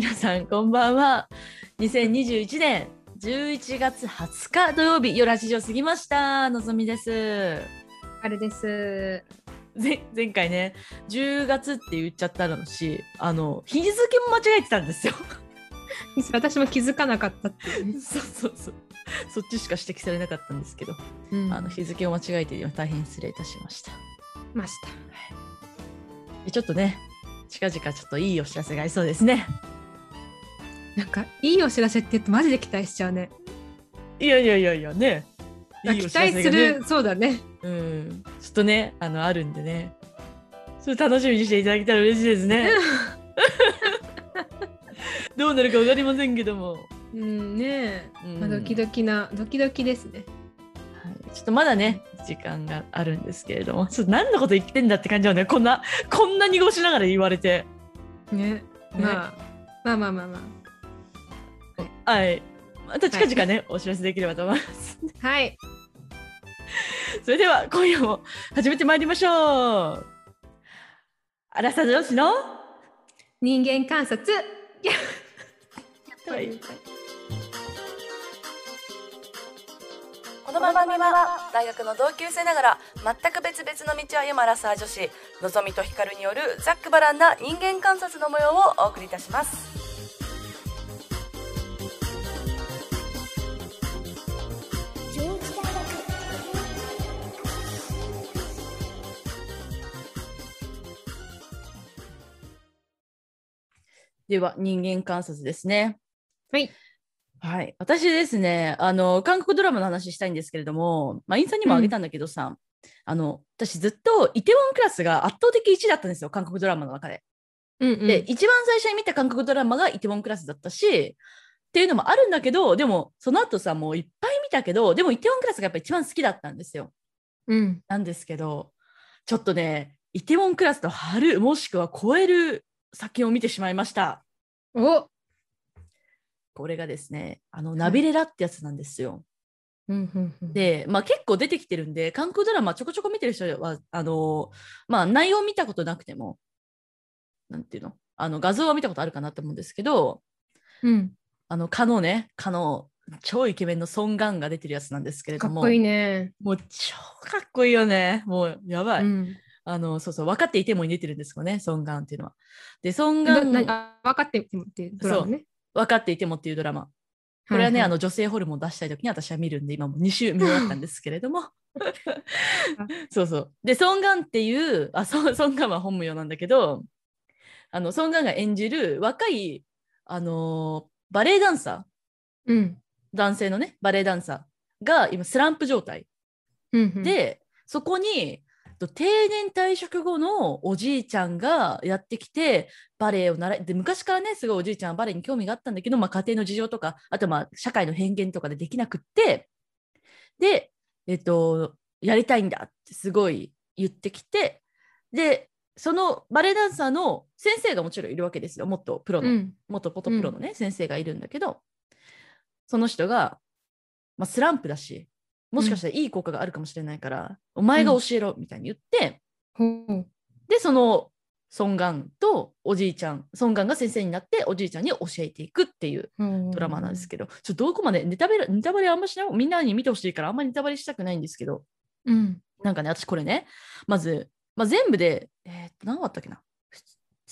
皆さんこんばんは。2021年11月20日土曜日夜8時を過ぎました。のぞみです。あれです。ぜ前回ね10月って言っちゃったのしあの日付も間違えてたんですよ。私も気づかなかったってね。そうそうそう。そっちしか指摘されなかったんですけど、うん。あの日付を間違えて大変失礼いたしました。ました。でちょっとね近々ちょっといいお知らせがありそうですねなんかいいお知らせって言うとマジで期待しちゃうね。いやいやいやいやねいいお期待する、そうだね。うん、ちょっとね、あの、あるんでね。それ楽しみにしていただけたら嬉しいですね。どうなるかわかりませんけども。うんねえ、うんまあ、ドキドキなドキドキですね。はい、ちょっとまだね、時間があるんですけれども、ちょっと何のこと言ってんだって感じなのね。こんな、こんな濁しながら言われて。ね。ねまあ、まあまあまあまはい。また近々ね、お知らせできればと思います。あ。はい。それでは、今夜も始めてまいりましょう。アラサ女子の、人間観察。はいこの番組は大学の同級生ながら全く別々の道を歩むアラサー女子のぞみとひかるによるざっくばらんな人間観察の模様をお送りいたしますでは、人間観察ですね。はい。はい、私ですねあの韓国ドラマの話したいんですけれども、まあ、インスタにもあげたんだけどさ、あの私ずっとイテウォンクラスが圧倒的1位だったんですよ韓国ドラマの中で。うんうん。で一番最初に見た韓国ドラマがイテウォンクラスだったしっていうのもあるんだけどでもその後さもういっぱい見たけどでもイテウォンクラスがやっぱ一番好きだったんですよ。うん。なんですけどちょっとねイテウォンクラスと春もしくは超える作品を見てしまいました。お。これがですねあのナビレラってやつなんですよ。で、まあ、結構出てきてるんで韓国ドラマちょこちょこ見てる人はあの、まあ、内容見たことなくてもなんていうの？あの画像は見たことあるかなと思うんですけどうん。あのカノねカノ超イケメンのソン・ガンが出てるやつなんですけれどもかっこいいね。もう超かっこいいよねもうやばい、うん。あのそうそう分かっていてもに出てるんですよねソン・ガンっていうのは。でソン・ガなン分かってもっていうドラマね。分かっていてもっていうドラマ。これはね、いいあの女性ホルモンを出したい時に私は見るんで今も2週 見終わったんですけれども。そうそう。でソン・ガンっていうあソンソン・ガンは本名なんだけどあのソン・ガンが演じる若いあのーバレエダンサー。うん。男性のねバレエダンサーが今スランプ状態。うんうん、で、そこにと定年退職後のおじいちゃんがやってきてバレエを習いで昔からねすごいおじいちゃんはバレエに興味があったんだけど、まあ、家庭の事情とかあとまあ社会の偏見とかでできなくってで、えっと、やりたいんだってすごい言ってきてでそのバレエダンサーの先生がもちろんいるわけですよ元プロの、うん。元ポトプロのね、先生がいるんだけどその人が、まあ、スランプだしもしかしたらいい効果があるかもしれないから、お前が教えろみたいに言って。でそのソン・ガンとおじいちゃんソン・ガンが先生になっておじいちゃんに教えていくっていうドドラマなんですけど、ちょっとどこまでネタバレネタバレあんましない？みんなに見てほしいからあんまりネタバレしたくないんですけど。うん。なんかね私これねまず、まあ、全部で、えーっと何話あったっけな？普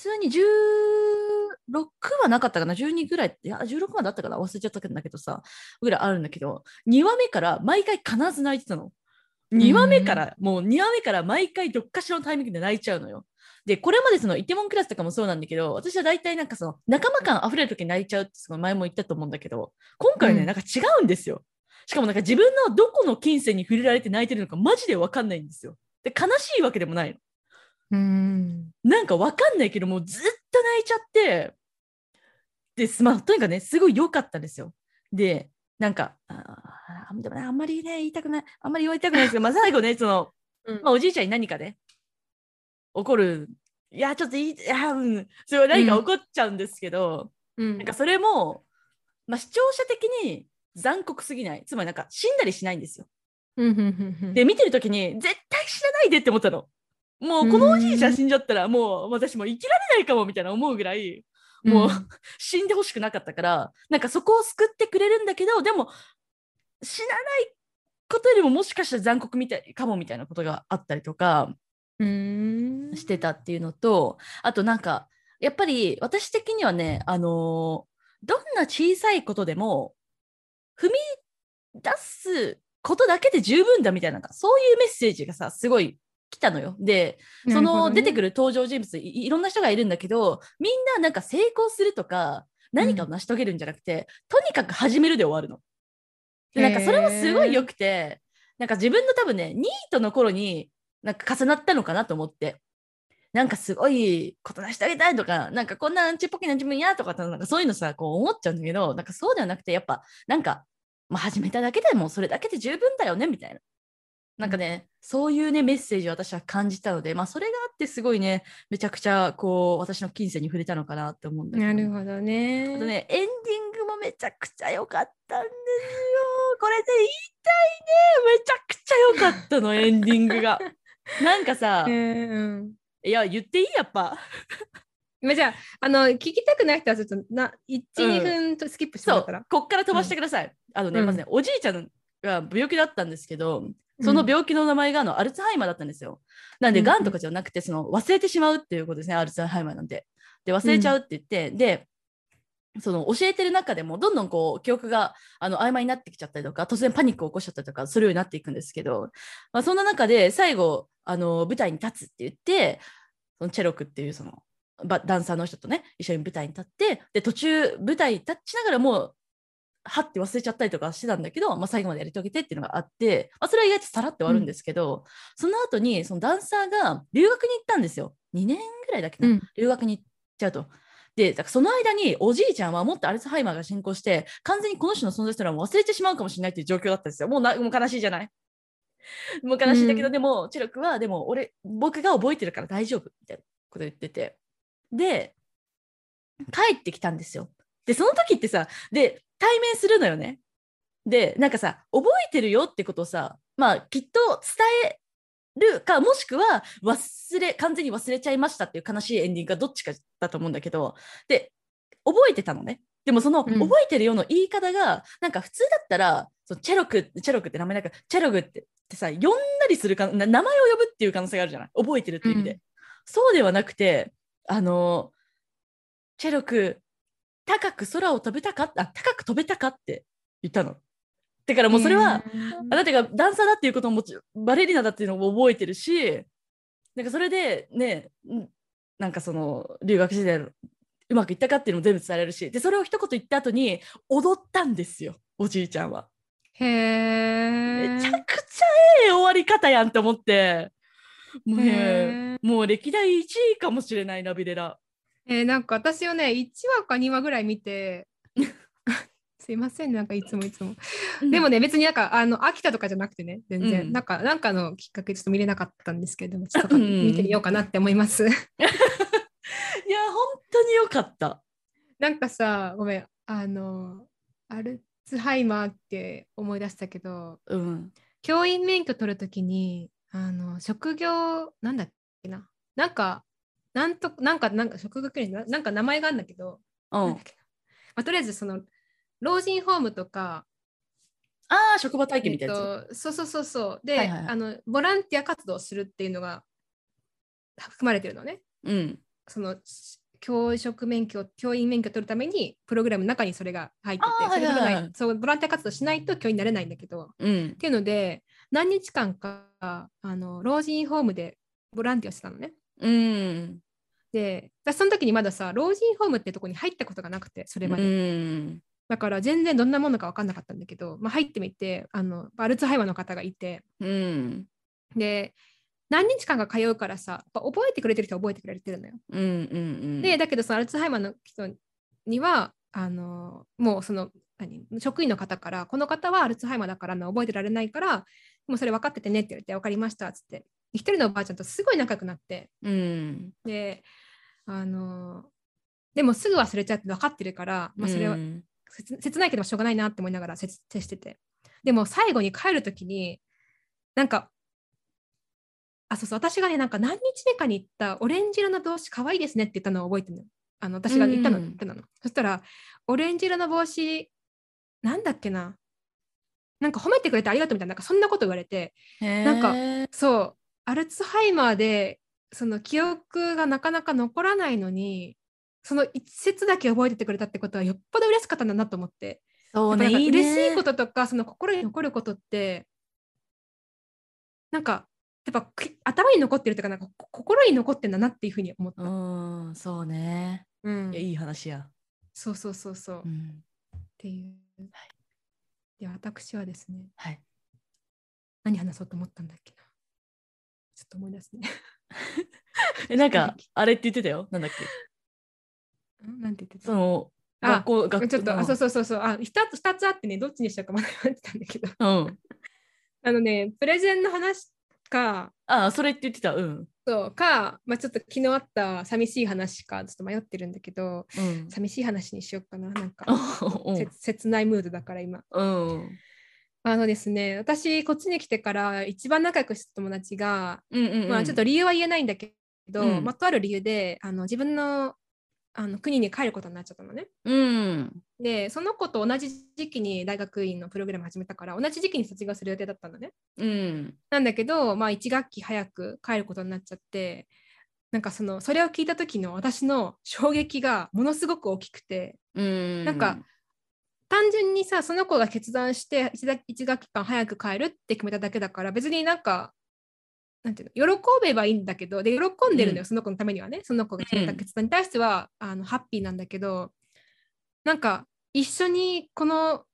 通に16はなかったかな？12ぐらいいや16話だったかな？忘れちゃったんだけどさぐらいあるんだけど2話目から毎回必ず泣いてたの。2話目からもう2話目から毎回どっかしらのタイミングで泣いちゃうのよ。でこれまでそのイテモンクラスとかもそうなんだけど私は大体なんかその仲間感あふれる時に泣いちゃうってすごい前も言ったと思うんだけど今回ね、うん。なんか違うんですよ。しかもなんか自分のどこの金銭に触れられて泣いてるのかマジで分かんないんですよ。で悲しいわけでもないのうん。なんかわかんないけど、もうずっと泣いちゃって、で、すまあ、とにかくね、すごい良かったんですよ。で、なんか、あーでもね、あんまりね、言いたくない、あんまり言われたくないですけど、まあ、最後ね、その、うんまあ、おじいちゃんに何かね、怒る、いや、ちょっといい、いや、うん、それは何か起こっちゃうんですけど、うんなんかそれも、まあ、視聴者的に残酷すぎない。つまりなんか死んだりしないんですよ。で、見てるときに、絶対死なないでって思ったの。もう、このおじいちゃん死んじゃったら、もう私もう生きられないかもみたいな思うぐらい、もう、う ん死んでほしくなかったからなんかそこを救ってくれるんだけどでも死なないことよりももしかしたら残酷みたいかもみたいなことがあったりとかしてたっていうのとあとなんかやっぱり私的にはねあのーどんな小さいことでも踏み出すことだけで十分だみたいなそういうメッセージがさすごい来たのよ。でその出てくるる登場人物いいろんな人がいるんだけどみんななんか成功するとか何かを成し遂げるんじゃなくて、とにかく始めるで終わるの。でなんかそれもすごい良くてなんか自分の多分ねニートの頃になんか重なったのかなと思って。なんかすごいこと成してあげたいとか、なんかこんなアンチっぽくな自分やとかなんかそういうのさ、こう思っちゃうんだけど、なんかそうではなくて、やっぱなんか、まあ、始めただけでもそれだけで十分だよねみたいな。なんかね、そういうね、メッセージを私は感じたので、まあ、それがあって、すごいね、めちゃくちゃ、こう、私の金銭に触れたのかなって思うんだけど。なるほどね。あとね、エンディングもめちゃくちゃ良かったんですよ。これで言いたいね。めちゃくちゃ良かったの、エンディングが。なんかさ、いや、言っていい？やっぱ。まあじゃあ、あの、聞きたくない人はちょっとな、1、うん2分とスキップしてもらったら？、こっから飛ばしてください。あのね、うんまずね、おじいちゃんが病気だったんですけど、その病気の名前があのアルツハイマーだったんですよ。なんで、うんがんとかじゃなくて、その忘れてしまうっていうことですね、アルツハイマーなんて。で、忘れちゃうって言って、で、その教えてる中でもどんどんこう記憶があの曖昧になってきちゃったりとか突然パニックを起こしちゃったりとかするようになっていくんですけど、まあ、そんな中で最後あの舞台に立つって言ってそのチェロクっていうそのばダンサーの人とね一緒に舞台に立ってで途中舞台に立ちながらもうはって忘れちゃったりとかしてたんだけど、まあ、最後までやり遂げてっていうのがあって、まあ、それは意外とさらって終わるんですけど、その後にそのダンサーが留学に行ったんですよ2年ぐらいだっけな、うん留学に行っちゃうと。で、だからその間におじいちゃんはもっとアルツハイマーが進行して、完全にこの人の存在すらも忘れてしまうかもしれないっていう状況だったんですよ。もうなもう悲しいじゃない？もう悲しいんだけど、うんでも、チロクは、でも俺、僕が覚えてるから大丈夫みたいなこと言ってて。で、帰ってきたんですよ。で、その時ってさ、で、対面するのよね。で、なんかさ、覚えてるよってことをさ、まあ、きっと伝えるか、もしくは忘れ、完全に忘れちゃいましたっていう悲しいエンディングがどっちかだと思うんだけど、で、覚えてたのね。でもその、うん覚えてるよの言い方が、なんか普通だったら、そのチェロク、チェロクって名前だから、チェロクってってさ、呼んだりするか、な名前を呼ぶっていう可能性があるじゃない？覚えてるっていう意味で。うんそうではなくて、あの、チェロク、高く空を飛べたかあ、高く飛べたか？って言ったの。だからもうそれは、あなたがダンサーだっていうこともバレリーナだっていうのも覚えてるしなんかそれでねんなんかその留学時代のうまくいったかっていうのも全部伝えられるしでそれを一言言った後に踊ったんですよおじいちゃんは。へえ。めちゃくちゃええ終わり方やんって思ってもうへねもう歴代1位かもしれないナビレラ。えーなんか私はね、1話か2話ぐらい見て、すいません、なんかいつもいつも。でもね、別になんか、あの、飽きたとかじゃなくてね、全然、うんなんか、なんかのきっかけでちょっと見れなかったんですけれども、ちょっとうん見てみようかなって思います。いや本当によかった。なんかさ、ごめん、あの、アルツハイマーって思い出したけど、うん教員免許取るときに、あの、職業、なんだっけな、なんか、なんと、なんか、なんか、職業にななんか名前があるんだけど、うんまあ、とりあえず、その、老人ホームとか、ああ職場体験みたいなやつ。えっと、そうそうそうそう。で、はいはいはいあの、ボランティア活動をするっていうのが含まれてるのね。うんその、教職免許、教員免許取るために、プログラムの中にそれが入ってて、それ取らないはいそう、ボランティア活動しないと教員になれないんだけど、うんっていうので、何日間か、あの、老人ホームでボランティアをしてたのね。うん。で、私その時にまださ、老人ホームってとこに入ったことがなくて、それまで。うん。だから全然どんなものか分かんなかったんだけど、まあ、入ってみて、あの、アルツハイマーの方がいて、うん。で、何日間か通うからさ、覚えてくれてる人は覚えてくれてるのよ。うんうんうん。で、だけどそのアルツハイマーの人には、あの、もうその、何職員の方から、この方はアルツハイマーだからな覚えてられないから、もうそれ分かっててねって言われて、分かりましたっつって、一人のおばあちゃんとすごい仲良くなって、うん。で、あの、でもすぐ忘れちゃって分かってるから、まあ、それはうん。切切ないけどしょうがないなって思いながら接接してて。でも最後に帰るときに、なんか、あ、そうそう、私がね、なんか何日目かに行ったオレンジ色の帽子かわいいですねって言ったのを覚えてるのよ。あの私が言ったの,、うん言ったの。そしたらオレンジ色の帽子なんだっけな。なんか褒めてくれてありがとうみたいななんかそんなこと言われて。なんかそうアルツハイマーでその記憶がなかなか残らないのにその一節だけ覚えててくれたってことはよっぽど嬉しかったんだなと思ってそうね。嬉しいこととかその心に残ることってなんかやっぱく頭に残ってるというかなんかこ心に残ってんだなっていうふうに思った。うん、そうね。うんいや、いい話や。そうそうそうそう。っうん。ていう。で私はですねはい。何話そうと思ったんだっけな。ちょっと思い出すね。え、なんか、あれって言ってたよ？なんだっけ？ん？なんて言ってた？その、あ学校、学ちょっと、あ、そうそそうそうそう、あ、二つ、二つあってね、どっちにしようか迷ってたんだけど、うん。うん。あのね、プレゼンの話か、あ、それって言ってた。うん。そうか、まあ、ちょっと昨日あった寂しい話か、ちょっと迷ってるんだけど、うん。寂しい話にしようかな、なんか、切ないムードだから今。うん。あのですね、私、こっちに来てから一番仲良くした友達が、うんうんうん。まあ、ちょっと理由は言えないんだけど、うんまあ、とある理由で、あの自分のあの国に帰ることになっちゃったのね。うん。で、その子と同じ時期に大学院のプログラム始めたから、同じ時期に卒業する予定だったのね。うん。なんだけど、まあ、1学期早く帰ることになっちゃって、なんかそのそれを聞いた時の私の衝撃がものすごく大きくて、うん。なんか、単純にさ、その子が決断して 1, だ一学期間早く帰るって決めただけだから、別になんか、なんていうの、喜べばいいんだけど、で、喜んでるんだよ、うんその子のためにはね、その子が決めた決断に対しては、あのハッピーなんだけど、なんか、一緒にこの、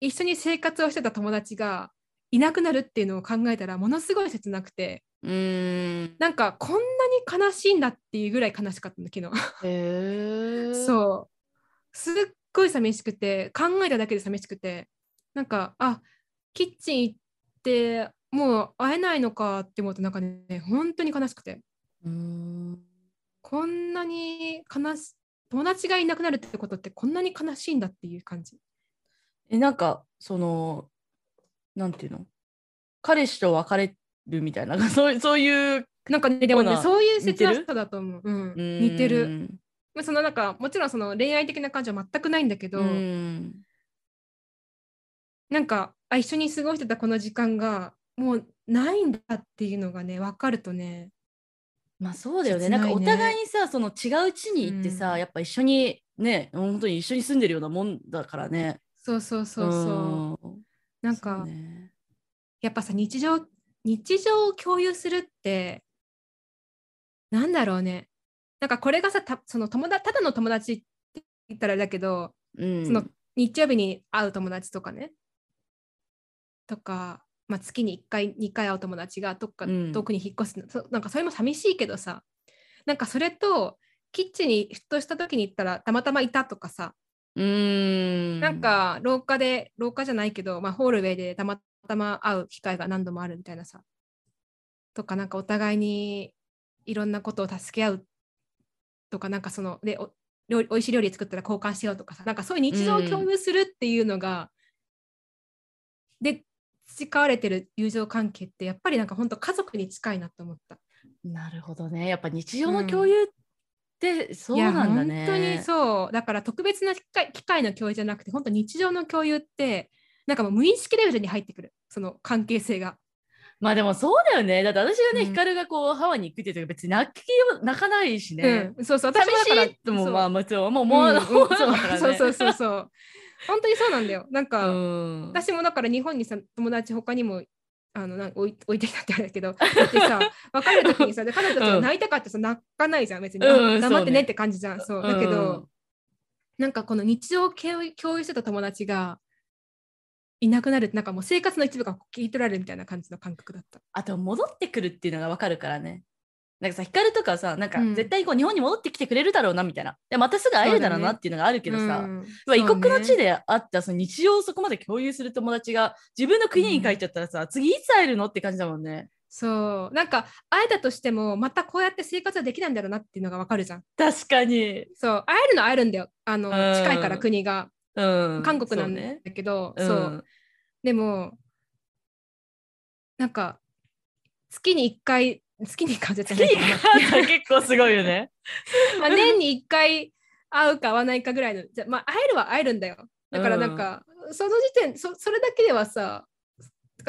一緒に生活をしてた友達がいなくなるっていうのを考えたら、ものすごい切なくて、うん。なんか、こんなに悲しいんだっていうぐらい悲しかったの、昨日。へえ。そう。すっごい寂しくて、考えただけで寂しくて、なんか、あキッチン行って、もう会えないのかって思うと、なんかね、本当に悲しくて、う。うん。こんなに悲し友達がいなくなるってことってこんなに悲しいんだっていう感じ。え、なんか、その、なんていうの？彼氏と別れるみたいな、そういう、そういう、なんかね、でもね、そういう切なさだと思う。うん、うん似てる。。まあそのなんか、もちろんその恋愛的な感情は全くないんだけど、うん。なんかあ一緒に過ごしてたこの時間がもうないんだっていうのがね分かるとねまあそうだよね。ねなんかお互いにさ、その違う地に行ってさ、うんやっぱ一緒にね、本当に一緒に住んでるようなもんだからね。そうそうそうそう、うんなんか、ねやっぱさ日常日常を共有するってなんだろうねなんかこれがさたその友達ただの友達って言ったらだけど、うん。その日曜日に会う友達とかね。とか、まあ、月に1回2回会う友達がどっかうん。遠くに引っ越すの、そなんかそれも寂しいけどさ。なんかそれとキッチンにふとした時に行ったらたまたまいたとかさ、うん。なん、か廊下で廊下じゃないけど、まあ、ホールウェイでたまたま会う機会が何度もあるみたいなさ。とかなんかお互いにいろんなことを助け合うとかなんかそのでお料理美味しい料理作ったら交換しようとかさなんかそういう日常を共有するっていうのが、で培われてる友情関係ってやっぱりなんか本当家族に近いなと思った。なるほどね。やっぱ日常の共有ってそうなんだね。いや本当にそうだから特別な機会機会の共有じゃなくて本当日常の共有ってなんかもう無意識レベルに入ってくるその関係性が。まあでもそうだよね。だって私がね、うん。ヒカルがこうハワイに行くって言う時別に泣き泣かないしね。うん、そうそう私寂もだからしい。ともそうまあもちろん。もううん。思わなかったそうそうそうそう。本当にそうなんだよ。なんか、うん。私もだから日本にさ友達他にもあのなんか置い置いてきたってあれだけどだってさ 別れる時にさで彼女たちが泣いたかってさ泣かないじゃん。別に、うん。あ黙ってねって感じじゃん。そう。だけど、なんかこの日常を共有してた友達がいなくなるなんかもう生活の一部が切り取られるみたいな感じの感覚だった。あと戻ってくるっていうのが分かるからね。なんかさ、ヒカルとかさ、なんかうん絶対こう日本に戻ってきてくれるだろうなみたいな。でまたすぐ会えるだろうなっていうのがあるけどさ、うんまあ異国の地で会ったその日常をそこまで共有する友達が自分の国に帰っちゃったらさ、次いつ会えるのって感じだもんね。そうなんか会えたとしてもまたこうやって生活はできないんだろうなっていうのがわかるじゃん。確かに。そう会えるのは会えるんだよあの、うん近いから国がうん。韓国なんそうねだけど、うんそうでもなんか月に1回月に関節月に関って結構すごいよね。まあ年に1回会うか会わないかぐらいのじゃまあ会えるは会えるんだよだからなんか、その時点そそれだけではさ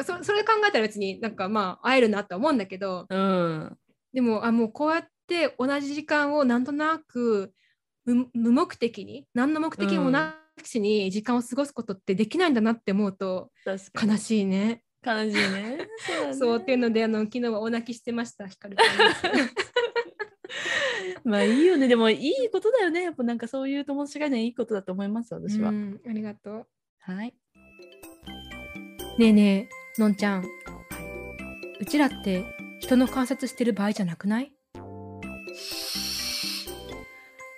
そそれ考えたら別になんかまあ会えるなと思うんだけどうん。でもあもうこうやって同じ時間をなんとなく無無目的に何の目的もなしに時間を過ごすことってできないんだなって思うと。悲しいね。悲しいね。そうだね そうっていうのであの昨日はお泣きしてましたひかるちゃん。まあいいよね。でもいいことだよね。やっぱなんかそういう友達がね、いいことだと思います、私は。うんありがとう。はい。ねえねえのんちゃん。うちらって人の観察してる場合じゃなくない？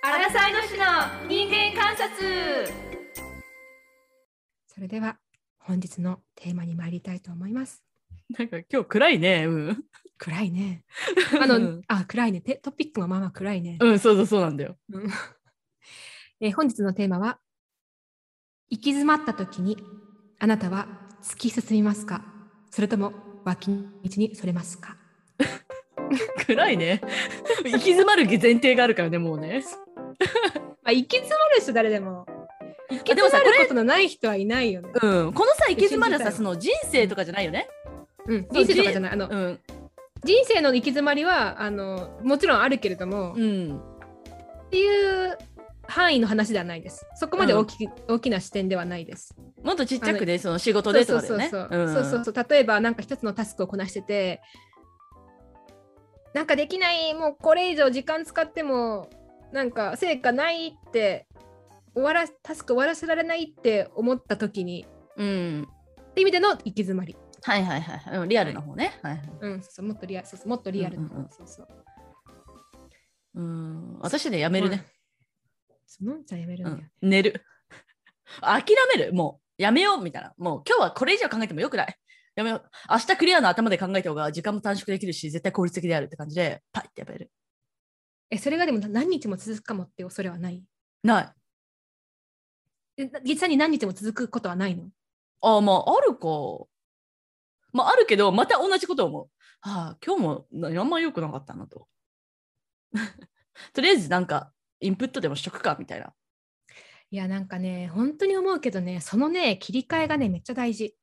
アラサイの市の人間観察それでは本日のテーマに参りたいと思います。なんか今日暗いね。うん。暗いね。あの、あ、暗いね。テトピックもまあまあ暗いね。うん、そうそうそうなんだよ。うん えー本日のテーマは行き詰まった時にあなたは突き進みますか？それとも脇道にそれますか？暗いね。行き詰まる前提があるからね、もうね。まあ、行き詰まる人誰でも行きでもさ詰まることのない人はいないよね。うん。このさ、行き詰まるさ、その人生とかじゃないよね？うん、人生とかじゃないあの、うん。人生の行き詰まりはあのもちろんあるけれども、っうん。ていう範囲の話ではないです。そこまで大き,、大きな視点ではないです。もっとちっちゃくね、その仕事でとかだよね。そうそうそうそうそうそう例えばなんか一つのタスクをこなしててなんかできないもうこれ以上時間使ってもなんか成果ないって終わらタスク終わらせられないって思った時にうん。うん。って意味での行き詰まり、はいはいはいはい。うんリアルの方ね。はいはい。うん、そうそうもっとリアそうそうもっとリアルな、うんうんうんそうそううん。私ね、やめるね。そのじゃあやめるんだよ、うん。寝る。諦める。もう、やめようみたいな。もう、今日はこれ以上考えてもよくない。やめよう。明日クリアの頭で考えた方が時間も短縮できるし、絶対効率的であるって感じで、パイってやめる。えそれがでも何日も続くかもって恐れはない？ない。え実際に何日も続くことはないの？ああ、まあ、あるか。まあ、あるけど、また同じことを思う。はあ、今日もなあんま良くなかったなと。とりあえず、なんか、インプットでもしとくか、みたいな。いやなんかね本当に思うけどねそのね切り替えがねめっちゃ大事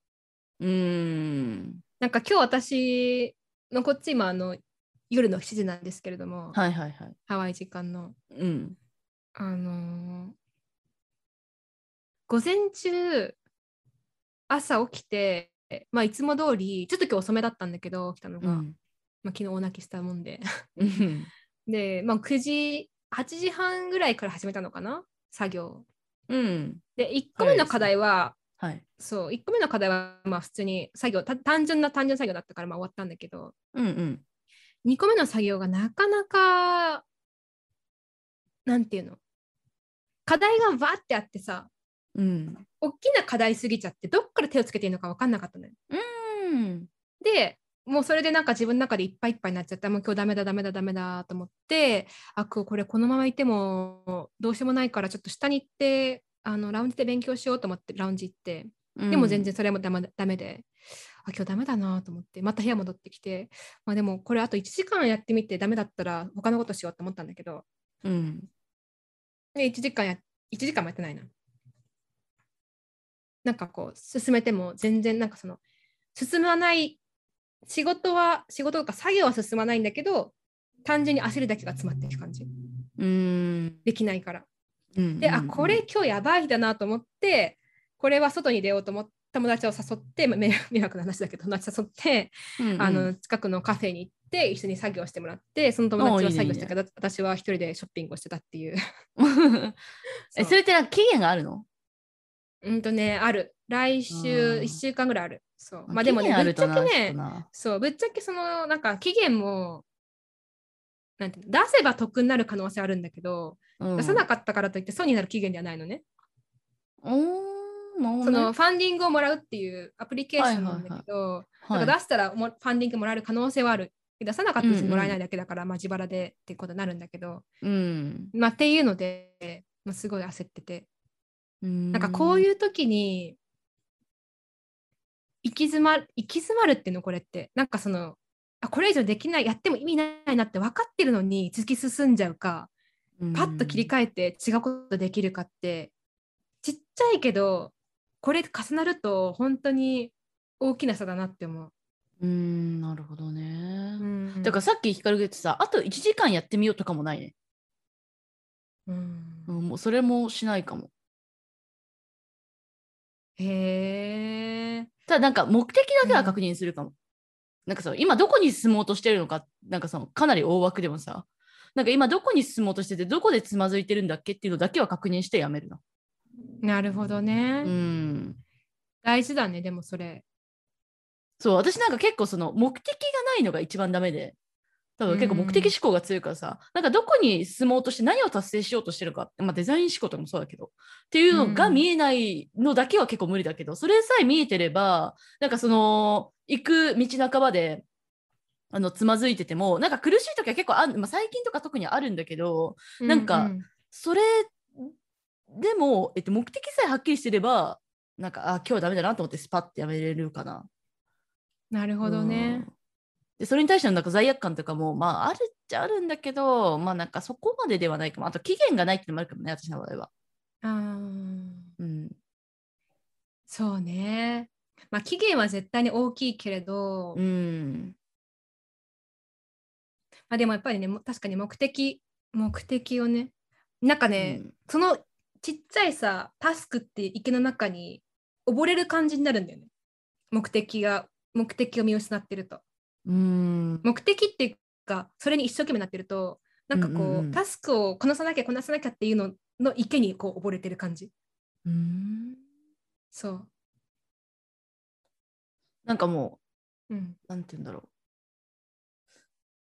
うーん。なんか今日私のこっち今あの夜の7時なんですけれども、はいはいはい。ハワイ時間のうん。あのー午前中朝起きてまあいつも通りちょっと今日遅めだったんだけど来たのが、うん。まあ、昨日お泣きしたもんでうん。で、まあ、9時8時半ぐらいから始めたのかな作業うん。で1個目の課題は、はい。そう1個目の課題はまあ普通に作業た単純な単純作業だったからまあ終わったんだけどうんうん。2個目の作業がなかなかなんていうの？課題がバーってあってさうん。大きな課題すぎちゃってどっから手をつけていいのか分かんなかったのよ。うん。でもうそれでなんか自分の中でいっぱいいっぱいになっちゃったもう今日ダメだダメだダメだと思ってあここれこのままいてもどうしようもないからちょっと下に行ってあのラウンジで勉強しようと思ってラウンジ行ってでも全然それもダメダメで、あ今日ダメだなと思ってまた部屋戻ってきて、まあ、でもこれあと1時間やってみてダメだったら他のことしようと思ったんだけどうん。で1時間や1時間もやってないな。なんかこう進めても全然なんかその進まない仕事は仕事とか作業は進まないんだけど単純に焦るだけが詰まってる感じうん。できないから。うん。で、あこれ今日やばい日だなと思ってこれは外に出ようと思って友達を誘ってま迷 迷惑な話だけど友達誘って、うんうん、あの近くのカフェに行って一緒に作業してもらってその友達は作業してたけど私は一人でショッピングをしてたっていう。え、それってなんか期限があるの？うんとね、ある。来週うん1週間ぐらいある。そう。まあでもね、ぶっちゃけねそう、ぶっちゃけその、なんか期限も、なんて出せば得になる可能性あるんだけど、うん出さなかったからといって損になる期限ではないのね。そのファンディングをもらうっていうアプリケーションなんだけど、はいなんか出したらもファンディングもらえる可能性はある。出さなかったらもらえないだけだから、まあ自腹でっていうことになるんだけど、うん。まあっていうので、まあ、すごい焦ってて。ななんかこういう時に行き詰まる行き詰まるっていうの？これって。なんかそのああこれ以上できないやっても意味ないなって分かってるのに突き進んじゃうかパッと切り替えて違うことできるかって。ちっちゃいけどこれ重なると本当に大きな差だなって思う。うんなるほどね、うん。だからさっき光が言ってさあと1時間やってみようとかもないね、うん。うん、もうそれもしないかもへえ。ただなんか目的だけは確認するかも、なんかさ今どこに進もうとしてるのかなんかそのかなり大枠でもさなんか今どこに進もうとしててどこでつまずいてるんだっけっていうのだけは確認してやめるななるほどね。うん大事だねでもそれ。そう私なんか結構その目的がないのが一番ダメで多分結構目的思考が強いからさ、なんかどこに進もうとして何を達成しようとしてるか、まあ、デザイン思考とかもそうだけどっていうのがうん見えないのだけは結構無理だけど、それさえ見えてればなんかその行く道半ばであのつまずいててもなんか苦しい時は結構あん、まあ、最近とか特にあるんだけどなんかそれでも、えっと、目的さえはっきりしてればなんかあ今日はダメだなと思ってスパッてやめれるかな。なるほどね。うんでそれに対してのなんか罪悪感とかも、まあ、あるっちゃあるんだけど、まあ、なんかそこまでではないかも。あと、期限がないっていうのもあるかもね、私の場合は。あーうん。そうね。まあ期限は絶対に大きいけれど、うん。まあでもやっぱりねも確かに目的目的をねなんかね、うんそのちっちゃいさタスクって池の中に溺れる感じになるんだよね目的が目的を見失ってるとうん。目的っていうかそれに一生懸命なってるとなんかこう,、うんうんうんタスクをこなさなきゃこなさなきゃっていうのの池にこう溺れてる感じうんそうなんかもうんう、なんて言うんだろ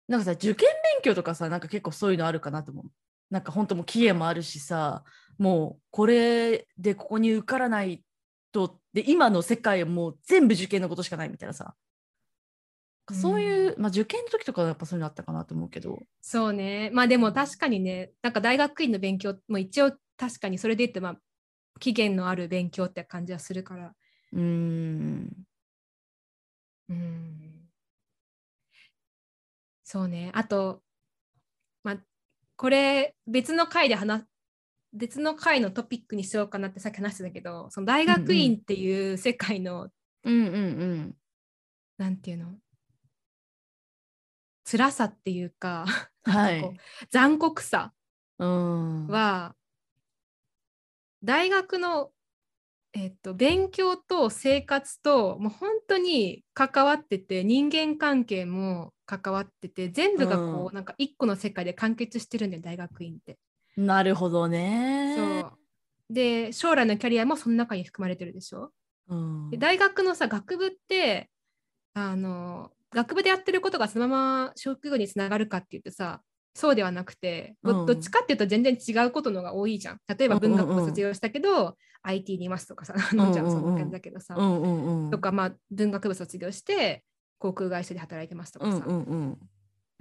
う。なんかさ、受験勉強とかさ、なんか結構そういうのあるかなと思う。なんか本当もう期限もあるしさ、もうこれでここに受からないと、で、今の世界はもう全部受験のことしかないみたいなさ。そういう、まあ受験の時とかはやっぱそういうのあったかなと思うけど。そうね。まあでも確かにねなんか大学院の勉強も一応確かにそれで言ってまあ期限のある勉強って感じはするから。うーん。うん。そうね。あとまあこれ別の回で話別の回のトピックにしようかなってさっき話してたけどその大学院っていう世界の、うんうんうん。なんていうの？辛さっていうか はい残酷さうん。は大学の、えっと、勉強と生活ともう本当に関わってて人間関係も関わってて全部がこう、うんなんか一個の世界で完結してるんだよ大学院って。なるほどね。そうで将来のキャリアもその中に含まれてるでしょ？うん。で大学のさ学部ってあの学部でやってることがそのまま職業につながるかって言ってさそうではなくて、どうんどっちかっていうと全然違うことのが多いじゃん。例えばうんうんうん文学部卒業したけど、IT にいますとかさ、のんちゃんはそんな感じだけどさ、うんうんうん。とかまあ文学部卒業して航空会社で働いてますとかさ、うんうんうん。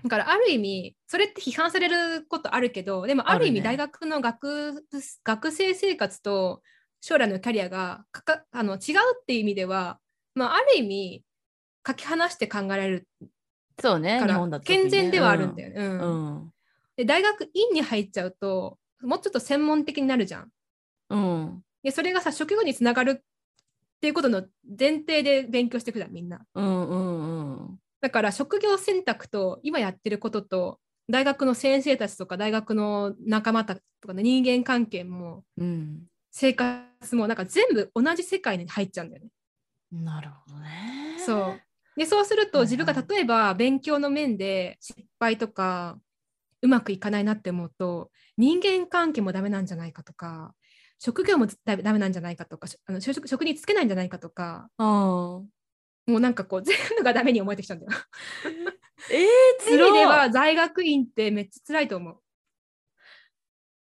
だからある意味それって批判されることあるけどでもある意味大学の学,、学生生活と将来のキャリアがかかあの違うっていう意味では、まあ、ある意味かけ離して考えられるそうね。日本だ健全ではあるんだよね。うんうん。で大学院に入っちゃうともうちょっと専門的になるじゃん。うん。でそれがさ職業につながるっていうことの前提で勉強していくじゃんみんな。うんうんうん。だから職業選択と今やってることと大学の先生たちとか大学の仲間たちとかの人間関係もうん。生活もなんか全部同じ世界に入っちゃうんだよね。なるほどね。そうでそうすると自分が例えば勉強の面で失敗とかうまくいかないなって思うと人間関係もダメなんじゃないかとか職業もダメなんじゃないかとかしあの職職に就けないんじゃないかとかうん。もうなんかこう全部がダメに思えてきちゃうんだよ。ええ そういでは在学院ってめっちゃ辛いと思う。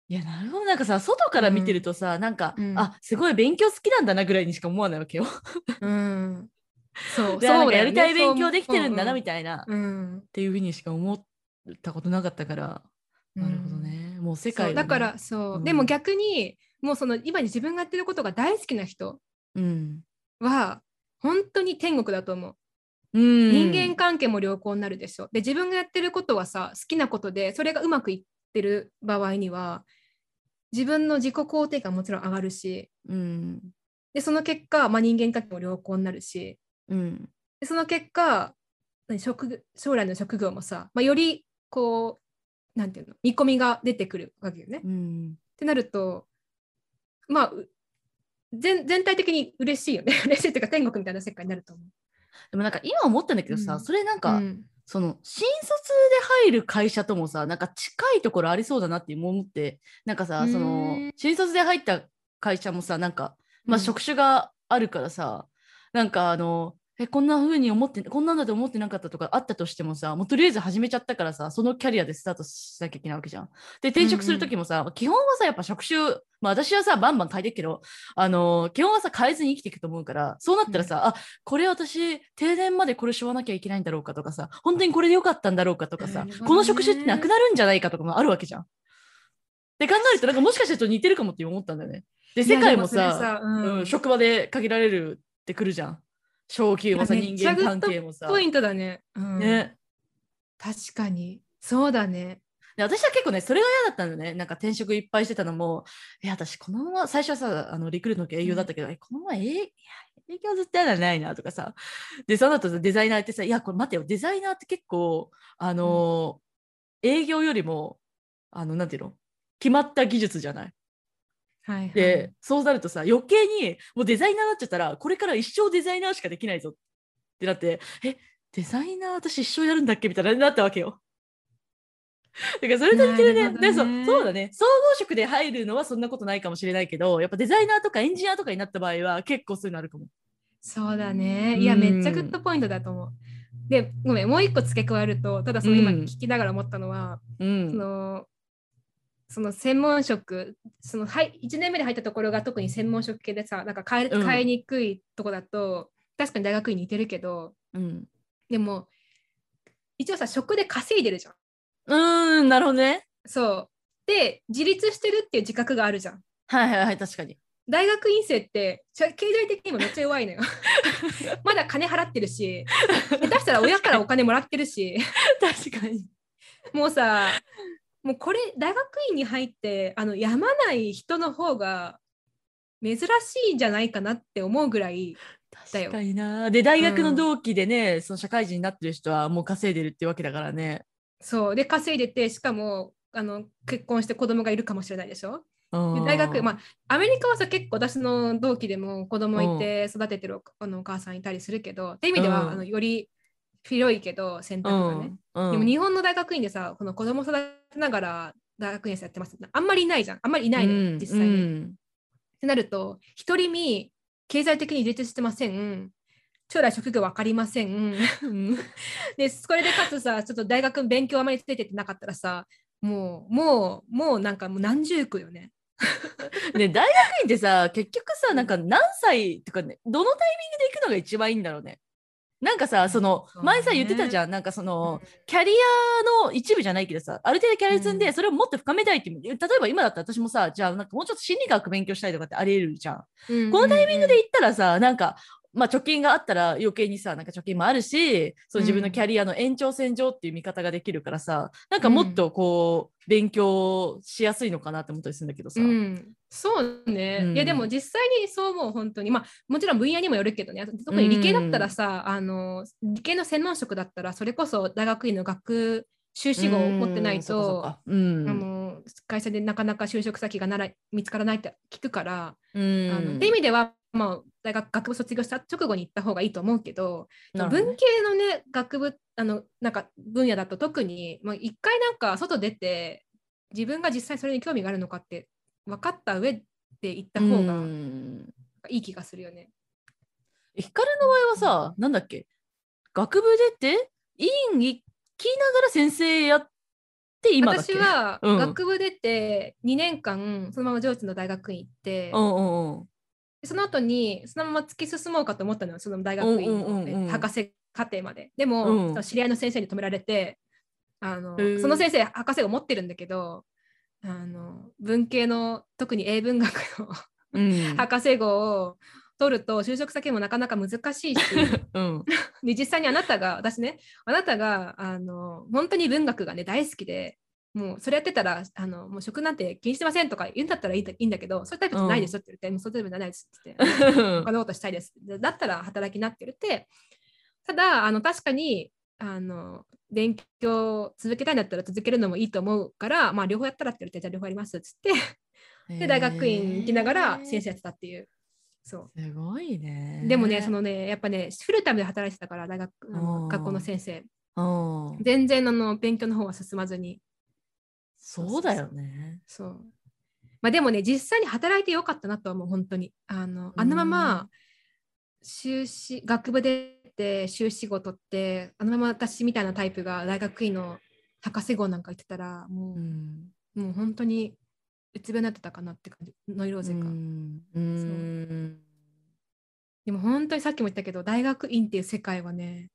いや、なるほど。なんかさ、外から見てるとさ、なんか、うんあ、すごい勉強好きなんだなぐらいにしか思わないわけよ。うん、そうで、なんかやりたいそう勉強できてるんだな、みたたいな、っうん、ていうふうにしか思ったことなかったから、なるほどね。もう世界だからそう、うん。でも逆にもうその今に自分がやってることが大好きな人うん。は本当に天国だと思う。うん。人間関係も良好になるでしょ。で自分がやってることはさ好きなことでそれがうまくいってる場合には自分の自己肯定感もちろん上がるし。うん。でその結果、まあ、人間関係も良好になるしうん。でその結果何職業将来の職業もさ、まあ、よりこうなんていうの見込みが出てくるわけよね。っうん。てなるとまあう全全体的に嬉しいよね。嬉しいっていうか天国みたいな世界になると思う。でもなんか今思ったんだけどさ、うん。それなんか、うん。その新卒で入る会社ともさなんか近いところありそうだなって思ってなんかさそのうん新卒で入った会社もさなんかまあうん。職種があるからさ、なんかあのえこんな風に思ってこんなんだと思ってなかったとかあったとしてもさもうとりあえず始めちゃったからさそのキャリアでスタートしなきゃいけないわけじゃん。で転職する時もさ、基本はさやっぱ職種まあ私はさバンバン変えてるけどあの基本はさ変えずに生きていくと思うからそうなったらさ、あこれ私定年までこれしわなきゃいけないんだろうかとかさ本当にこれでよかったんだろうかとかさ、この職種ってなくなるんじゃないかとかもあるわけじゃん。で考えるとなんかもしかしたら似てるかもって思ったんだよね。で世界もさうんうん、職場で限られるってくるじゃん。昇給もさ人間関係もさ。ポイントだね。うん。ね、確かに。そうだね。で私は結構ねそれが嫌だったんだよね。なんか転職いっぱいしてたのも。いや私このまま最初はさあのリクルートの時営業だったけど、えこのまま営いや営業ずっとやらないなとかさ。でその後さデザイナーってさいやこれ待てよ。デザイナーって結構あのー営業よりもあのなんていうの？決まった技術じゃない？はい、はい。で、そうなるとさ余計にもうデザイナーになっちゃったらこれから一生デザイナーしかできないぞってなってえデザイナー私一生やるんだっけみたいななったわけよ。だからそれと似てるねなるねでそうそうだね総合職で入るのはそんなことないかもしれないけどやっぱデザイナーとかエンジニアとかになった場合は結構そういうのあるかも。そうだね。いや、うんめっちゃグッドポイントだと思う。で、ごめん、もう一個付け加えると、ただその今うん聞きながら思ったのは、そうん、のその専門職、そのはい1年目で入ったところが特に専門職系でさ、なんか変えうん変えにくいとこだと、確かに大学院に似てるけど、うん、でも、一応さ、職で稼いでるじゃん。うーんなるほどね。そう。で、自立してるっていう自覚があるじゃん。はいはいはい確かに。大学院生って経済的にもめっちゃ弱いのよ。まだ金払ってるし、下手したら親からお金もらってるし、確かに。もうさ、もうこれ大学院に入ってあのやまない人の方が珍しいんじゃないかなって思うぐらい、だよ。確かにな。で大学の同期でね、その社会人になってる人はもう稼いでるってわけだからね。そう、で稼いでて、しかもあの結婚して子供がいるかもしれないでしょ？で大学、まあ、アメリカはさ結構私の同期でも子供いて育ててるおあのお母さんいたりするけどっていう意味では、うん。あのより広いけど選択がね、うん、でも日本の大学院でさこの子供育てながら大学院生やってます。あんまりいないじゃん。あんまりいないのよ、実際に、うん。ってなると一人身経済的に自立してません。将来職業分かりません。うん。でそれでかつさちょっと大学勉強あまりついてってなかったらさもうもうもうなんかもう何十区よね。ね、大学院ってさ結局さなんか何歳とかねどのタイミングで行くのが一番いいんだろうね。なんかさその前さ言ってたじゃん。なんかそのキャリアの一部じゃないけどさある程度キャリア積んうん。でそれをもっと深めたいって例えば今だったら私もさじゃあなんかもうちょっと心理学勉強したいとかってありえるじゃん。うんこのタイミングで行ったらさなんかまあ貯金があったら余計にさなんか貯金もあるしその自分のキャリアの延長線上っていう見方ができるからさ、なんかもっとこう勉強しやすいのかなって思ったりするんだけどさ。うん、そうね、うん。いやでも実際にそう思う本当に。まあもちろん分野にもよるけどね。特に理系だったらさ、あの理系の専門職だったらそれこそ大学院の学修士号を持ってないと、か。うん。あの会社でなかなか就職先がなら見つからないって聞くから、うん。あのって意味では、まあ、大学学部卒業した直後に行った方がいいと思うけどね。文系のね学部あのなんか分野だと特にまあ一回なんか外出て自分が実際それに興味があるのかって分かった上で行った方うがんいい気がするよね。ヒカルの場合はさ、なんだっけ？学部出て院行きながら先生やって今だっけ？私はうん。学部出て2年間そのまま上智の大学院行って、うんうんうん。でその後にそのまま突き進もうかと思ったのよその大学院うんうんうん博士課程まで。でも、うん知り合いの先生に止められてあのその先生博士号持ってるんだけどあの文系の特に英文学のうん 博士号を取ると就職先もなかなか難しいし うん。で実際にあなたが私ねあなたがあの本当に文学がね大好きでもうそれやってたらあのもう職なんて気にしてませんとか言うんだったらいいんだいいんだけどそういうタイプじゃないですよって言って、もうそういうタイプじゃないですって言って他のことしたいですでだったら働きなって言ってただあの確かにあの勉強を続けたいんだったら続けるのもいいと思うから、まあ、両方やったらって言ってじゃあ両方やりますっつってで大学院行きながら先生やってたっていう。そうすごいね。でもね、そのね、やっぱね、フルタイムで働いてたから、大学学校の先生。うん。全然あの勉強の方は進まずに。そうだよね。そう。まあでもね、実際に働いてよかったなとは思う、本当に。あのあのまま、修士、学部出て、修士号取って、あのまま私みたいなタイプが大学院の博士号なんか行ってたら、もう、うん。もう本当にうつ病になってたかなって感じ、ノイローゼか。うん。うん。でも本当にさっきも言ったけど大学院っていう世界はね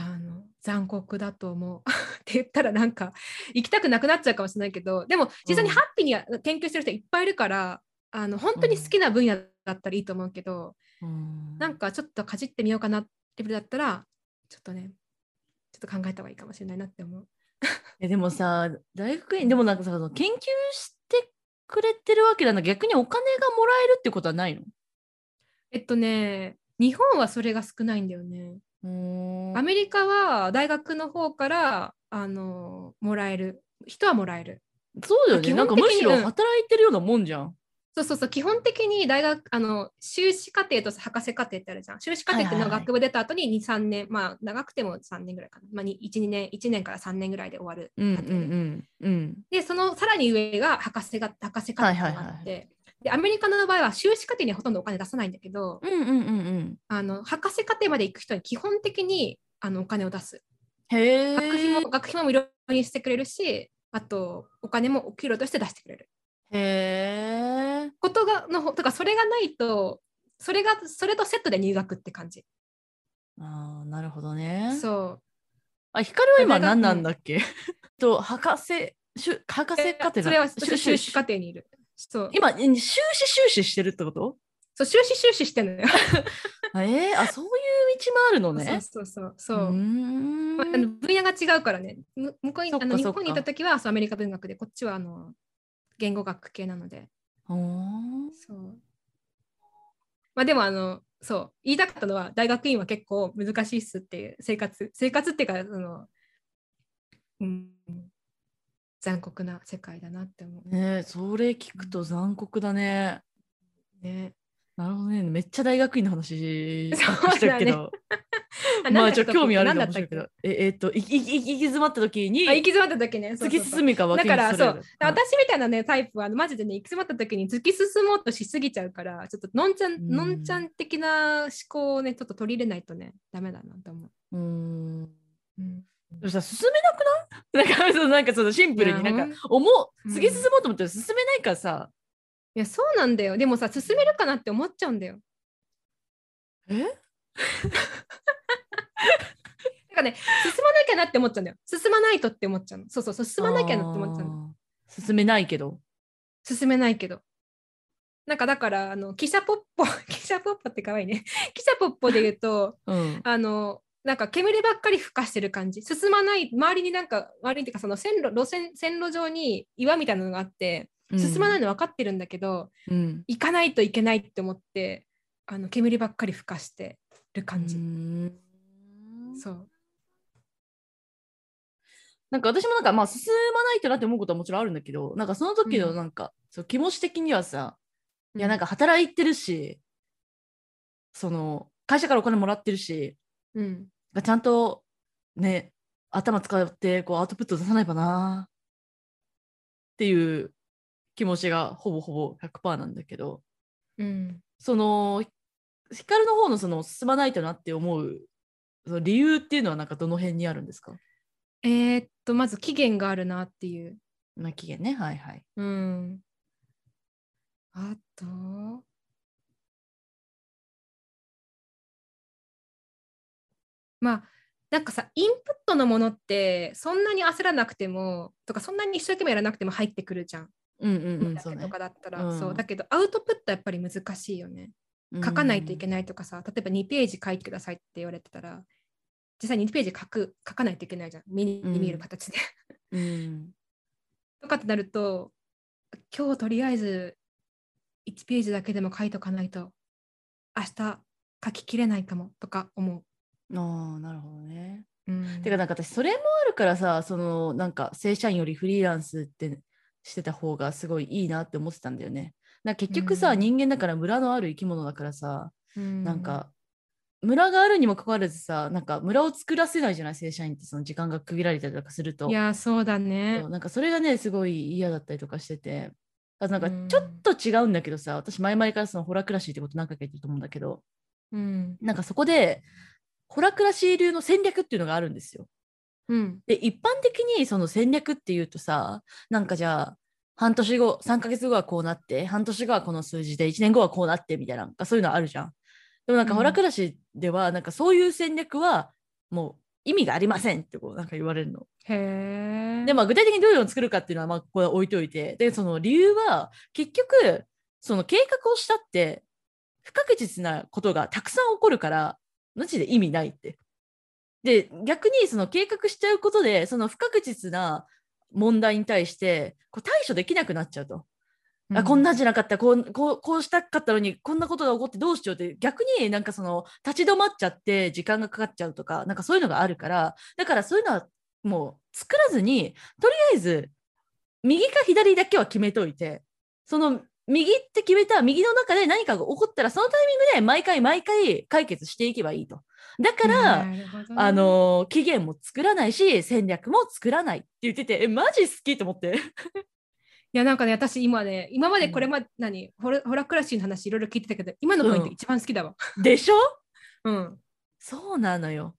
あの残酷だと思う。って言ったらなんか行きたくなくなっちゃうかもしれないけどでも実際にうん。ハッピーには研究してる人いっぱいいるから、あの本当に好きな分野だったらいいと思うけど、うん。なんかちょっとかじってみようかなレベルだったらちょっとねちょっと考えた方がいいかもしれないなって思う。えでもさ大学院でもなんかさその研究してくれてるわけな。んだ逆にお金がもらえるってことはないの？えっとね日本はそれが少ないんだよね。アメリカは大学の方からあのもらえる人はもらえる。そうだよね基なんかむしろ働いてるようなもんじゃん。そうそうそう基本的に大学あの修士課程と博士課程ってあるじゃん。修士課程っていうのは学部出た後に2、3年、まあ長くても3年ぐらいかな。まあ、1、2年、1年から3年ぐらいで終わる。うんうんうん。で、そのさらに上が博士が博士課程があって、はいはいはいで、アメリカの場合は修士課程にはほとんどお金出さないんだけど、うんうんうんうん。あの博士課程まで行く人に基本的にあのお金を出す。へえ。学費も学費も無料にしてくれるし、あとお金もお給料として出してくれる。へえ。ことがのほとかそれがないとそれがそれとセットで入学って感じ。ああなるほどね。そう。あ光は今何なんだっけ？と博士しゅ博士課程それは修修士課程にいる。そう。今修士修士してるってこと？そう修士修士してんのよ。えー、あそういう道もあるのね。そうそうそうそう。んまあ、あの分野が違うからね。む向こうにあの日本にいた時はそうアメリカ文学で、こっちはあの言語学系なので。ほーんそう。まあでもあの、そう、言いたかったのは大学院は結構難しいっすっていう生活、生活っていうか、その、うん、残酷な世界だなって思う。ねえそれ聞くと残酷だね。ね。なるほどね。めっちゃ大学院の話 してるけど。あまあちょっと興味あるかもしれないけど。ええっと、行き詰まった時にあ行き詰まった時ね。突き進みか分けだからそう、る私みたいなねタイプはマジでね行き詰まった時に突き進もうとしすぎちゃうからちょっとのんちゃん、うんのんちゃん的な思考をねちょっと取り入れないとねダメだなと思う。うーん。うん、でもさ進めなくないなんかそのなんかそのシンプルになんか思ううん突き進もうと思っても進めないからさ、いやそうなんだよでもさ進めるかなって思っちゃうんだよ。え？だからね進まなきゃなって思っちゃうんだよ。進まないとって思っちゃうの。そうそうそう進まなきゃなって思っちゃうの。進めないけど進めないけど。なんかだからあの記者ポッポ 記者ポッポって可愛いね。記者ポッポで言うとうんあのなんか煙ばっかり吹かしてる感じ。進まない周りになんか周りにっていうかその線路路線線路上に岩みたいなのがあって進まないのの分かってるんだけど、うん。行かないといけないって思ってあの煙ばっかり吹かしてる感じ、うそう。なんか私もなんかまあ進まないとなって思うことはもちろんあるんだけどなんかその時のうん。なんか、そう気持ち的にはさいやなんか、か働いてるしその会社からお金もらってるしうん、ちゃんとね頭使ってこうアウトプット出さないばな。っていう気持ちがほぼほぼ100%なんだけど。うん、その光の方のその進まないとなって思うその理由っていうのはなんかどの辺にあるんですか？えーっとまず期限があるなっていう。まあ期限ね。はいはい。うん。あとまあなんかさインプットのものってそんなに焦らなくてもとかそんなに一生懸命やらなくても入ってくるじゃん。うんうんうんだそうねけとかだったら、うんそうだけどアウトプットやっぱり難しいよね。書かないといけないとかさ、例えば2ページ書いてくださいって言われてたら、実際に2ページ書く書かないといけないじゃん。目に見える形で。うんとかってなると、今日とりあえず1ページだけでも書いとかないと、明日書ききれないかもとか思ああなるほどね。う。うん、てかなんか私それもあるからさそのなんか正社員よりフリーランスってしてた方がすごいいいなって思ってたんだよね。な結局さ、うん人間だから村のある生き物だからさ、うんなんか村があるにもかかわらずさなんか村を作らせないじゃない正社員ってその時間が区切られたりとかすると。いや、そうだね。なんかそれがねすごい嫌だったりとかしてて。あとなんかうんちょっと違うんだけどさ、私前々からそのホラクラシーってこと何回か言ってると思うんだけどうん。なんかそこでホラクラシー流の戦略っていうのがあるんですよ。うん。で一般的にその戦略っていうとさなんかじゃあ半年後3ヶ月後はこうなって半年後はこの数字で1年後はこうなってみたいなそういうのあるじゃん。でもなんかうんホラクラシではなんかそういう戦略はもう意味がありませんってこうなんか言われるの。へえ。でまあ具体的にどういうのを作るかっていうのはまあここは置いといてでその理由は結局その計画をしたって不確実なことがたくさん起こるからマジで意味ないって。で逆にその計画しちゃうことでその不確実な問題に対してこう対処できなくなっちゃうと。あこんなんじゃなかったこうこうこうしたかったのにこんなことが起こってどうしようって逆になんかその立ち止まっちゃって時間がかかっちゃうとかなんかそういうのがあるからだからそういうのはもう作らずにとりあえず右か左だけは決めといてその右って決めた右の中で何かが起こったらそのタイミングで毎回毎回解決していけばいいと。だから、ねあの期限も作らないし戦略も作らないって言っててえマジ好きと思って。いやなんかね私今ね今までこれまで何ホラホラクラシーの話いろいろ聞いてたけど今のポイントうん一番好きだわ。でしょ？うん。そうなのよ。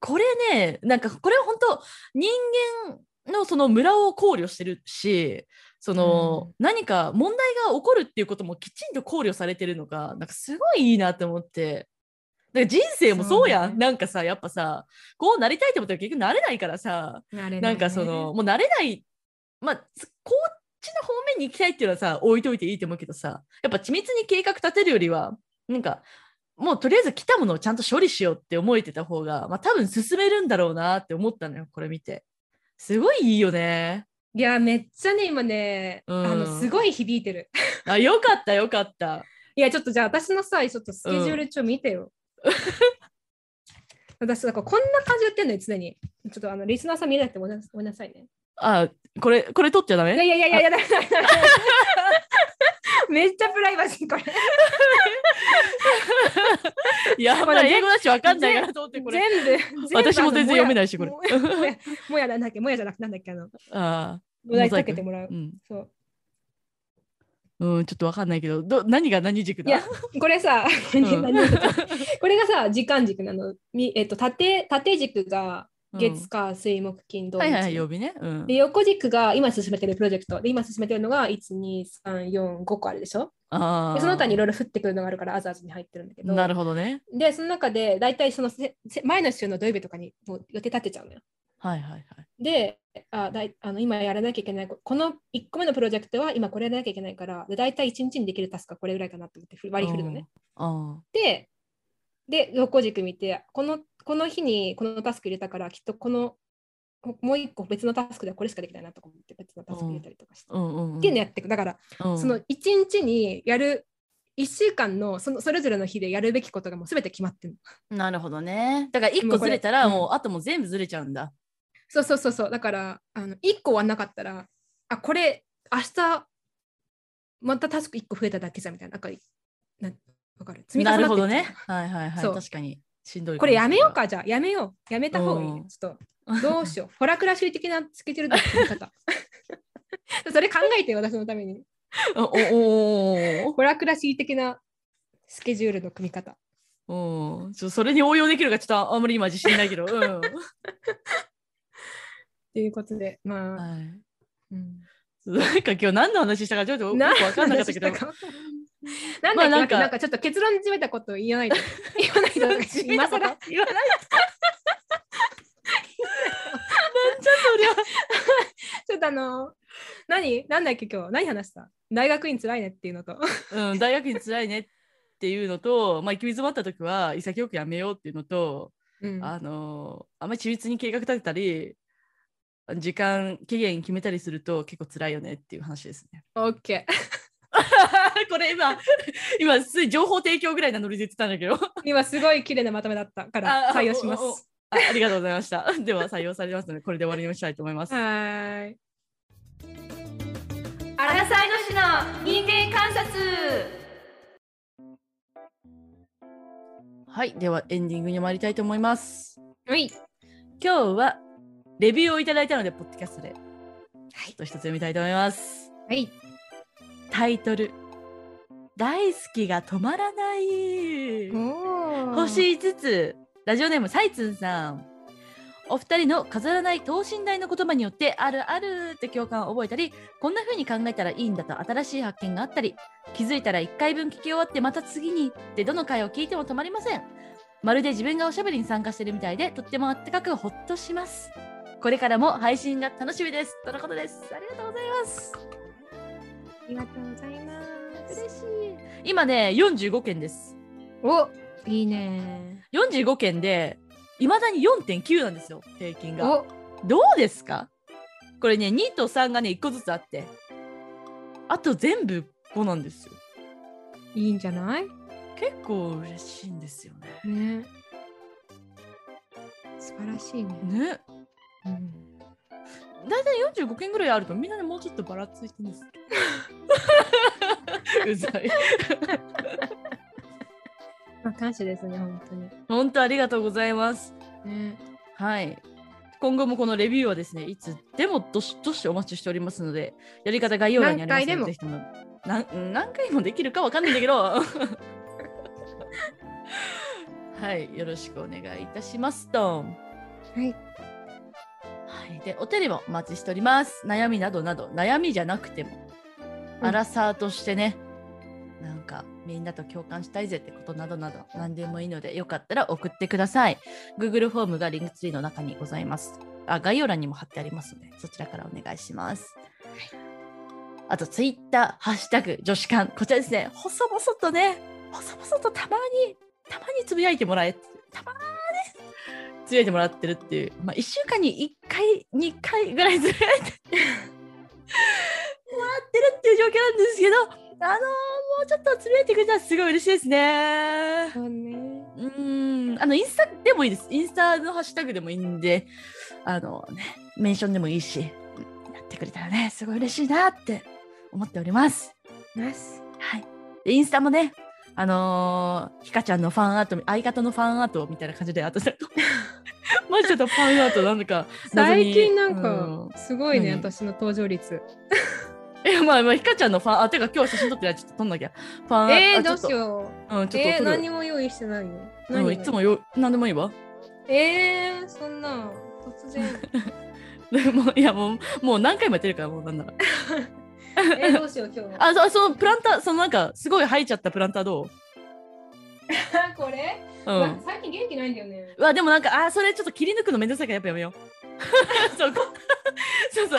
これね、なんかこれは本当人間のその村を考慮してるし、その、何か問題が起こるっていうこともきちんと考慮されてるのが、なんかすごいいいなって思って。だから人生もそうやん。ねなんかさ、やっぱさ、こうなりたいって思ったら結局なれないからさ、なれなんかその、もうなれない、まあ、つこっちの方面に行きたいっていうのはさ、置いといていいと思うけどさ、やっぱ緻密に計画立てるよりは、なんか、もうとりあえず来たものをちゃんと処理しようって思えてた方が、まあ多分進めるんだろうなって思ったのよ、これ見て。すごいいいよね。いやめっちゃね今ね、うんあのすごい響いてる。あ、よかったよかった。いやちょっとじゃあ私のさちょっとスケジュール帳見てよ。私なんかこんな感じでやってんのよ常に。ちょっとあのリスナーさん見れなくてごめんなごめんなさいね。あ、これ、これ取っちゃダメ？いやいやいやいやだ。めだめだめめっちゃプライバシーこれ。いや、まだ英語だしわかんないなと思って、これ。全部全部私も全然読めないしこれ。もやなんだっけもやじゃなくてなんだっけあの。あ。お題かけてもらう。う。ん。そううん、ちょっとわかんないけど、ど何が何軸だ？いやこれさ、これがさ時間軸なの。みえっと縦縦軸が月火水木金土日。はいはいはい、曜日ね。うんで。横軸が今進めてるプロジェクトで今進めてるのが1、2、3、4、5個あるでしょ？ああ。でその他にいろいろ降ってくるのがあるからアザーズに入ってるんだけどなるほどね。でその中で大体そのせせ前の週の土曜日とかにもう予定立てちゃうのよ。はいはいはい。であだいあの今やらなきゃいけないここの1個目のプロジェクトは今これやらなきゃいけないからで大体1日にできるタスクはこれぐらいかなと思ってふ割り振るのね。あでで横軸見てこのこの日にこのタスク入れたからきっとこのほもう一個別のタスクではこれしかできないなとか思って別のタスク入れたりとかして。あ。うんうんうん。っていうのやっていくだから、うんその1日にやる1週間のそのそれぞれの日でやるべきことがもう全て決まってるの。なるほどね。だから一個ずれたら、うんもうあともう全部ずれちゃうんだ。そうそうそうそうだからあの1個はなかったらあこれ明日またタスク1個増えただけじゃんみたいななんかなわかる？積み重なるほどね。はいはいはい。確かに。しんどい。これやめよう。かじゃあやめようやめた方がいい、ちょっとどうしよう ホラクラシ ー的なスケジュールの組み方それ考えてよ私のためにおおおホラクラシー的なスケジュールの組み方おお。ちょそれに応用できるかちょっとあんまり今自信ないけど。うん。ということでまあ、はい。うんなんか今日何の話したかちょっとよくなわかんなかったけど。なんだっけ、まあなんんかなんかちょっと結論じめたこと言わないと 言わないと今更言わない。なんじゃそりゃ。ちょっとあの何？なんだっけ今日？何話した？大学院つらいねっていうのと。うん、大学に辛いねっていうのと、まあ、行き詰まった時は潔くやめようっていうのと、うんあのあんまり緻密に計画立てたり時間期限決めたりすると結構辛いよねっていう話ですね。オッケー。これ今今す情報提供ぐらいなノリで言ってたんだけど 今すごい綺麗なまとめだったからあ採用します。あありがとうございました。では採用されますのでこれで終わりにしたいと思います。はーい。アラサイの市の人間観察はい、ではエンディングに参りたいと思います。はい。今日はレビューをいただいたので、ポッドキャストで、はい、と一つ読みたいと思います。はい。タイトル、大好きが止まらない。お星5つ、ラジオネームサイツンさん。お二人の飾らない等身大の言葉によってあるあるって共感を覚えたりこんな風に考えたらいいんだと新しい発見があったり気づいたら1回分聞き終わってまた次にってどの回を聞いても止まりません。まるで自分がおしゃべりに参加してるみたいでとってもあったかくほっとします。これからも配信が楽しみです。とのことです。ありがとうございますありがとうございます。嬉しい。今ね45件です。おいいね。45件でいまだに4.9なんですよ平均が。お。どうですか？これね2と3がね1個ずつあって。あと全部5なんですよ。いいんじゃない？結構嬉しいんですよね。ね。素晴らしいね。ね。うん大体45件ぐらいあるとみんなでもうちょっとばらついてるんです。うざい。まあ、感謝ですね、本当に。本当ありがとうございます。ね。はい。今後もこのレビューはですねいつでもどしどしお待ちしておりますのでやり方概要欄にありますので何回でも。ぜひともなん何回もできるかわかんないんだけど。はい。よろしくお願いいたしますとはい。はい、でお便りもお待ちしております。悩みなどなど悩みじゃなくても、うん。アラサーとしてねなんかみんなと共感したいぜってことなどなど何でもいいのでよかったら送ってください。Google フォームがリンクツリーの中にございます。あ概要欄にも貼ってありますのでそちらからお願いします、あと Twitter ハッシュタグ女子館。こちらですね。細々とね細々とたまにたまにつぶやいてもらえたまーにつぶやいてもらってるっていう、まあ、1週間に1回2回ぐらいつぶやいて もらってるっていう状況なんですけどあのーもうちょっとつぶやいてくれたらすごい嬉しいですねそうね。うーんあのインスタでもいいですインスタのハッシュタグでもいいんであのねメンションでもいいしうんやってくれたらねすごい嬉しいなって思っております。はい。でインスタもね、あのー、ひかちゃんのファンアート、相方のファンアートみたいな感じで、あとなんかマジちょっとファンアートなんか、最近なんうんか、すごいね、何私の登場率。え、まあまあ、ひかちゃんのファン、あ、てか今日写真撮ってない、ちょっと撮んなきゃ。ファンアえー、あどうしよう。とうん、ちょっえー、と撮る。何も用意してないよ。うん、何いつもよ、なんでもいいわ。えー、そんな、突然。でも、いや、もう、もう何回もやってるから、もうなんなら。えー、どうしよう、今日。あ、そそのプランター、そのなんか、すごい生えちゃったプランターどう？これ、う。うんわ最近元気ないんだよね。うわ、でもなんか、あー、それちょっと切り抜くのめんどくさいからやっぱやめよう。そう、こそうそう。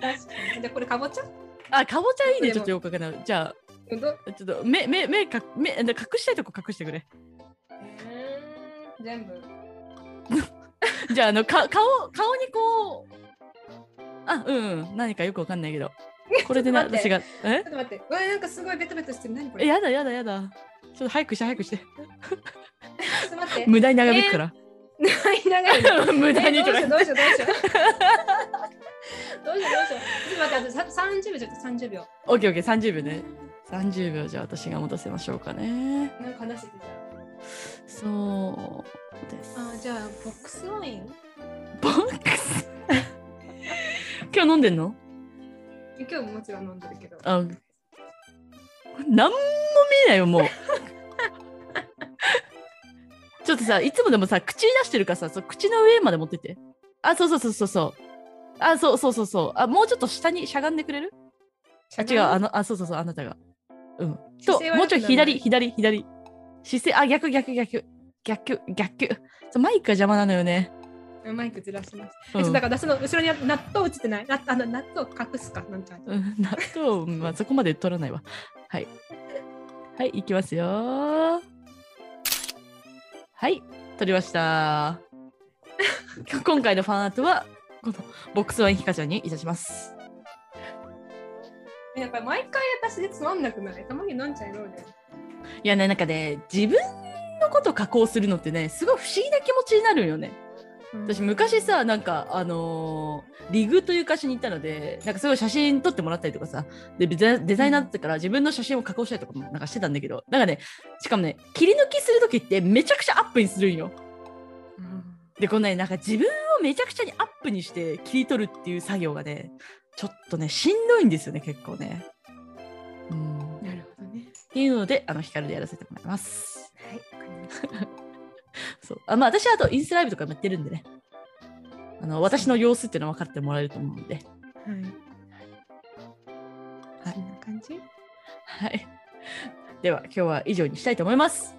確かに。じゃあこれかぼちゃ？あ、かぼちゃいいね、ちょっとよくわかんない。じゃあ、ちょっと目、目、目か、目、隠したいとこ隠してくれ。えー、全部。じゃあ、あの、か、顔、顔にこう。あ、うん、うん、何かよくわかんないけど。これでな、私が、え？ちょっと待って。うわ、なんかすごいベトベトしてる。何これ？え、やだやだやだ。ちょっと早くして、早くして。ちょっと待って。無駄に長引くから。長い長い。無駄にえとかどうしようどうしようどうしよう。どうしようどうしよう。ちょっと待って、あとさ30秒ちょっと30秒。オッケーオッケー、30秒ね。30秒じゃあ私が持たせましょうかね。なんか話しててじゃそうです。あ。あ、じゃあ、ボックスワイン？ボックス？今日飲んでんの？今日ももちろん飲んでるけど。あ、なんも見えないよ、もう。ちょっとさ、いつもでもさ、口に出してるからさ、そう口の上まで持ってって。あ、そうそうそうそうそう。あ、そうそうそうそう。あ、もうちょっと下にしゃがんでくれる？あ、違う、あの、あ、そうそうそう、あなたが。うん。ともうちょい左、左、左。姿勢、あ、逆、逆、逆。逆、逆。そうマイクが邪魔なのよね。マイクずらします。うんだからその後ろに納豆映ってない？なあの納豆隠すか？なんか。うん 納豆、まあ、そこまで取らないわ。はい。はい、いきますよ。はい、取りました。今回のファンアートは、このボックスワインヒカちゃんにいたします。やっぱり毎回私でつまんなくない？たまに飲んじゃいろうで。いやね、なんかね、自分のこと加工するのってね、すごい不思議な気持ちになるんよね。私昔さなんかあのーリグという会社に行ったのでなんかすごい写真撮ってもらったりとかさでデザデザイナーだったから自分の写真を加工したりとかもなんかしてたんだけどなんかねしかもね切り抜きする時ってめちゃくちゃアップにするんよ。うん。でこのねなんか自分をめちゃくちゃにアップにして切り取るっていう作業がねちょっとねしんどいんですよね結構ね。うん。なるほどね。っていうのであの光でやらせてもらいます。はい。そうあまあ私はあとインスタライブとかもやってるんでねあの私の様子っていうのは分かってもらえると思うんではい。はいこんな感じ？はい。では、今日は以上にしたいと思います。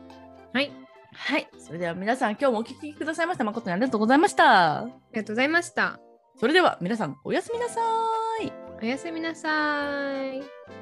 はい。はい。それでは皆さん、今日もお聞きくださいました。誠にありがとうございました。ありがとうございました。それでは皆さん、おやすみなさい。おやすみなさい。